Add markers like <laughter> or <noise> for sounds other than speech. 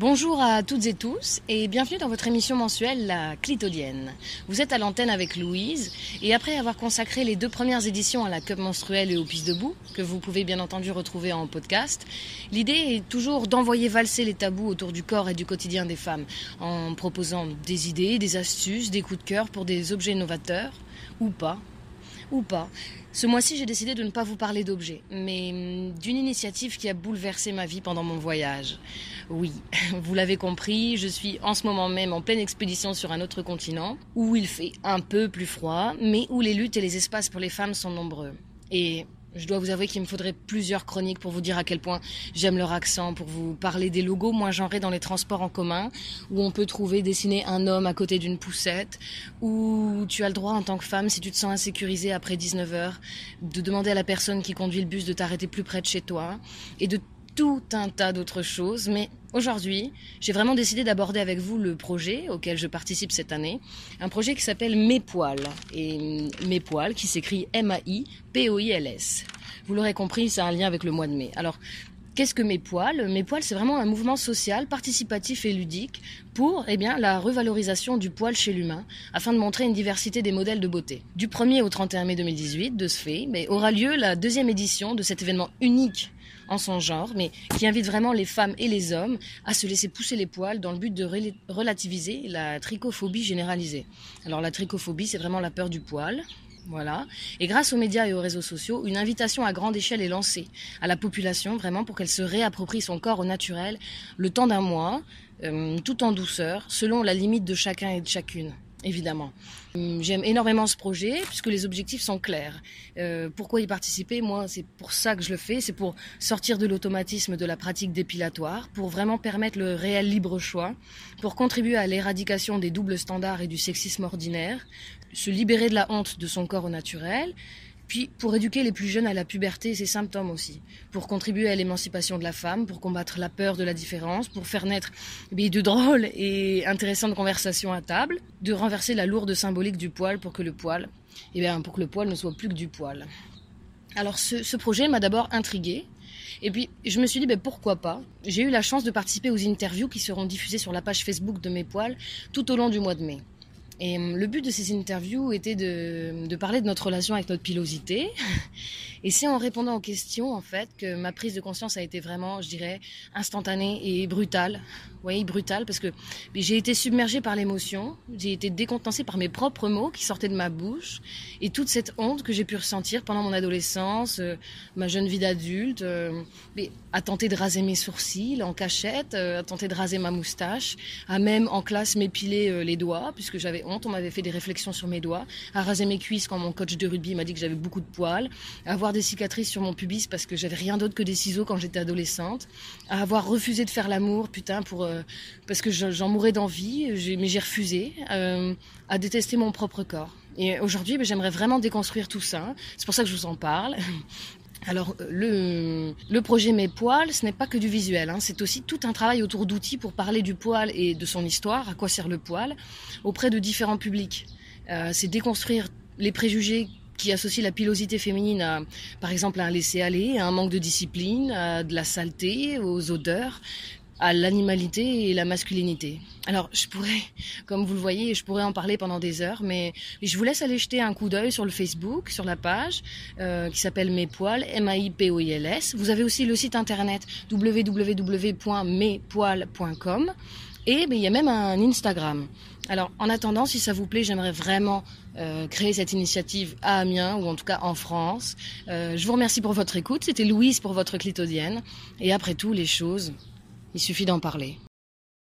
Bonjour à toutes et tous et bienvenue dans votre émission mensuelle La Clitodienne. Vous êtes à l'antenne avec Louise et après avoir consacré les deux premières éditions à la cup menstruelle et aux pistes debout, que vous pouvez bien entendu retrouver en podcast, l'idée est toujours d'envoyer valser les tabous autour du corps et du quotidien des femmes en proposant des idées, des astuces, des coups de cœur pour des objets novateurs ou pas ou pas. Ce mois-ci, j'ai décidé de ne pas vous parler d'objets, mais hum, d'une initiative qui a bouleversé ma vie pendant mon voyage. Oui, <laughs> vous l'avez compris, je suis en ce moment même en pleine expédition sur un autre continent, où il fait un peu plus froid, mais où les luttes et les espaces pour les femmes sont nombreux. Et je dois vous avouer qu'il me faudrait plusieurs chroniques pour vous dire à quel point j'aime leur accent, pour vous parler des logos moins genrés dans les transports en commun, où on peut trouver dessiner un homme à côté d'une poussette, où tu as le droit en tant que femme, si tu te sens insécurisée après 19 heures, de demander à la personne qui conduit le bus de t'arrêter plus près de chez toi, et de tout un tas d'autres choses, mais aujourd'hui, j'ai vraiment décidé d'aborder avec vous le projet auquel je participe cette année, un projet qui s'appelle Mes Poils, et Mes Poils qui s'écrit M-A-I-P-O-I-L-S. Vous l'aurez compris, c'est un lien avec le mois de mai. Alors, Qu'est-ce que mes poils? Mes poils, c'est vraiment un mouvement social, participatif et ludique pour eh bien, la revalorisation du poil chez l'humain, afin de montrer une diversité des modèles de beauté. Du 1er au 31 mai 2018, de ce fait, mais aura lieu la deuxième édition de cet événement unique en son genre, mais qui invite vraiment les femmes et les hommes à se laisser pousser les poils dans le but de relativiser la trichophobie généralisée. Alors la trichophobie, c'est vraiment la peur du poil, voilà. Et grâce aux médias et aux réseaux sociaux, une invitation à grande échelle est lancée à la population, vraiment, pour qu'elle se réapproprie son corps au naturel le temps d'un mois, euh, tout en douceur, selon la limite de chacun et de chacune évidemment. J'aime énormément ce projet puisque les objectifs sont clairs. Euh, pourquoi y participer? Moi, c'est pour ça que je le fais. C'est pour sortir de l'automatisme de la pratique dépilatoire, pour vraiment permettre le réel libre choix, pour contribuer à l'éradication des doubles standards et du sexisme ordinaire, se libérer de la honte de son corps au naturel, puis pour éduquer les plus jeunes à la puberté et ses symptômes aussi, pour contribuer à l'émancipation de la femme, pour combattre la peur de la différence, pour faire naître de drôles et intéressantes conversations à table, de renverser la lourde symbolique du poil pour que le poil, eh bien, pour que le poil ne soit plus que du poil. Alors ce, projet m'a d'abord intriguée. Et puis je me suis dit ben, pourquoi pas? J'ai eu la chance de participer aux interviews qui seront diffusées sur la page Facebook de mes poils tout au long du mois de mai. Et hum, le but de ces interviews était de, de parler de notre relation avec notre pilosité. <laughs> Et c'est en répondant aux questions, en fait, que ma prise de conscience a été vraiment, je dirais, instantanée et brutale. Oui, brutale, parce que j'ai été submergée par l'émotion, j'ai été décontenancée par mes propres mots qui sortaient de ma bouche, et toute cette honte que j'ai pu ressentir pendant mon adolescence, euh, ma jeune vie d'adulte, euh, à tenter de raser mes sourcils en cachette, euh, à tenter de raser ma moustache, à même en classe m'épiler les doigts, puisque j'avais on m'avait fait des réflexions sur mes doigts, à raser mes cuisses quand mon coach de rugby m'a dit que j'avais beaucoup de poils, à avoir des cicatrices sur mon pubis parce que j'avais rien d'autre que des ciseaux quand j'étais adolescente, à avoir refusé de faire l'amour, putain, pour euh, parce que j'en mourais d'envie, mais j'ai refusé, euh, à détester mon propre corps. Et aujourd'hui, ben, j'aimerais vraiment déconstruire tout ça. C'est pour ça que je vous en parle. Alors le, le projet Mes poils, ce n'est pas que du visuel, hein. c'est aussi tout un travail autour d'outils pour parler du poil et de son histoire, à quoi sert le poil, auprès de différents publics. Euh, c'est déconstruire les préjugés qui associe la pilosité féminine à, par exemple, à un laisser-aller, à un manque de discipline, à de la saleté, aux odeurs, à l'animalité et la masculinité. Alors, je pourrais, comme vous le voyez, je pourrais en parler pendant des heures, mais je vous laisse aller jeter un coup d'œil sur le Facebook, sur la page euh, qui s'appelle Mes Poils, M-A-I-P-O-I-L-S. Vous avez aussi le site internet www.mespoils.com et ben, il y a même un Instagram. Alors, en attendant, si ça vous plaît, j'aimerais vraiment euh, créer cette initiative à Amiens, ou en tout cas en France. Euh, je vous remercie pour votre écoute. C'était Louise pour votre clitodienne. Et après tout, les choses, il suffit d'en parler.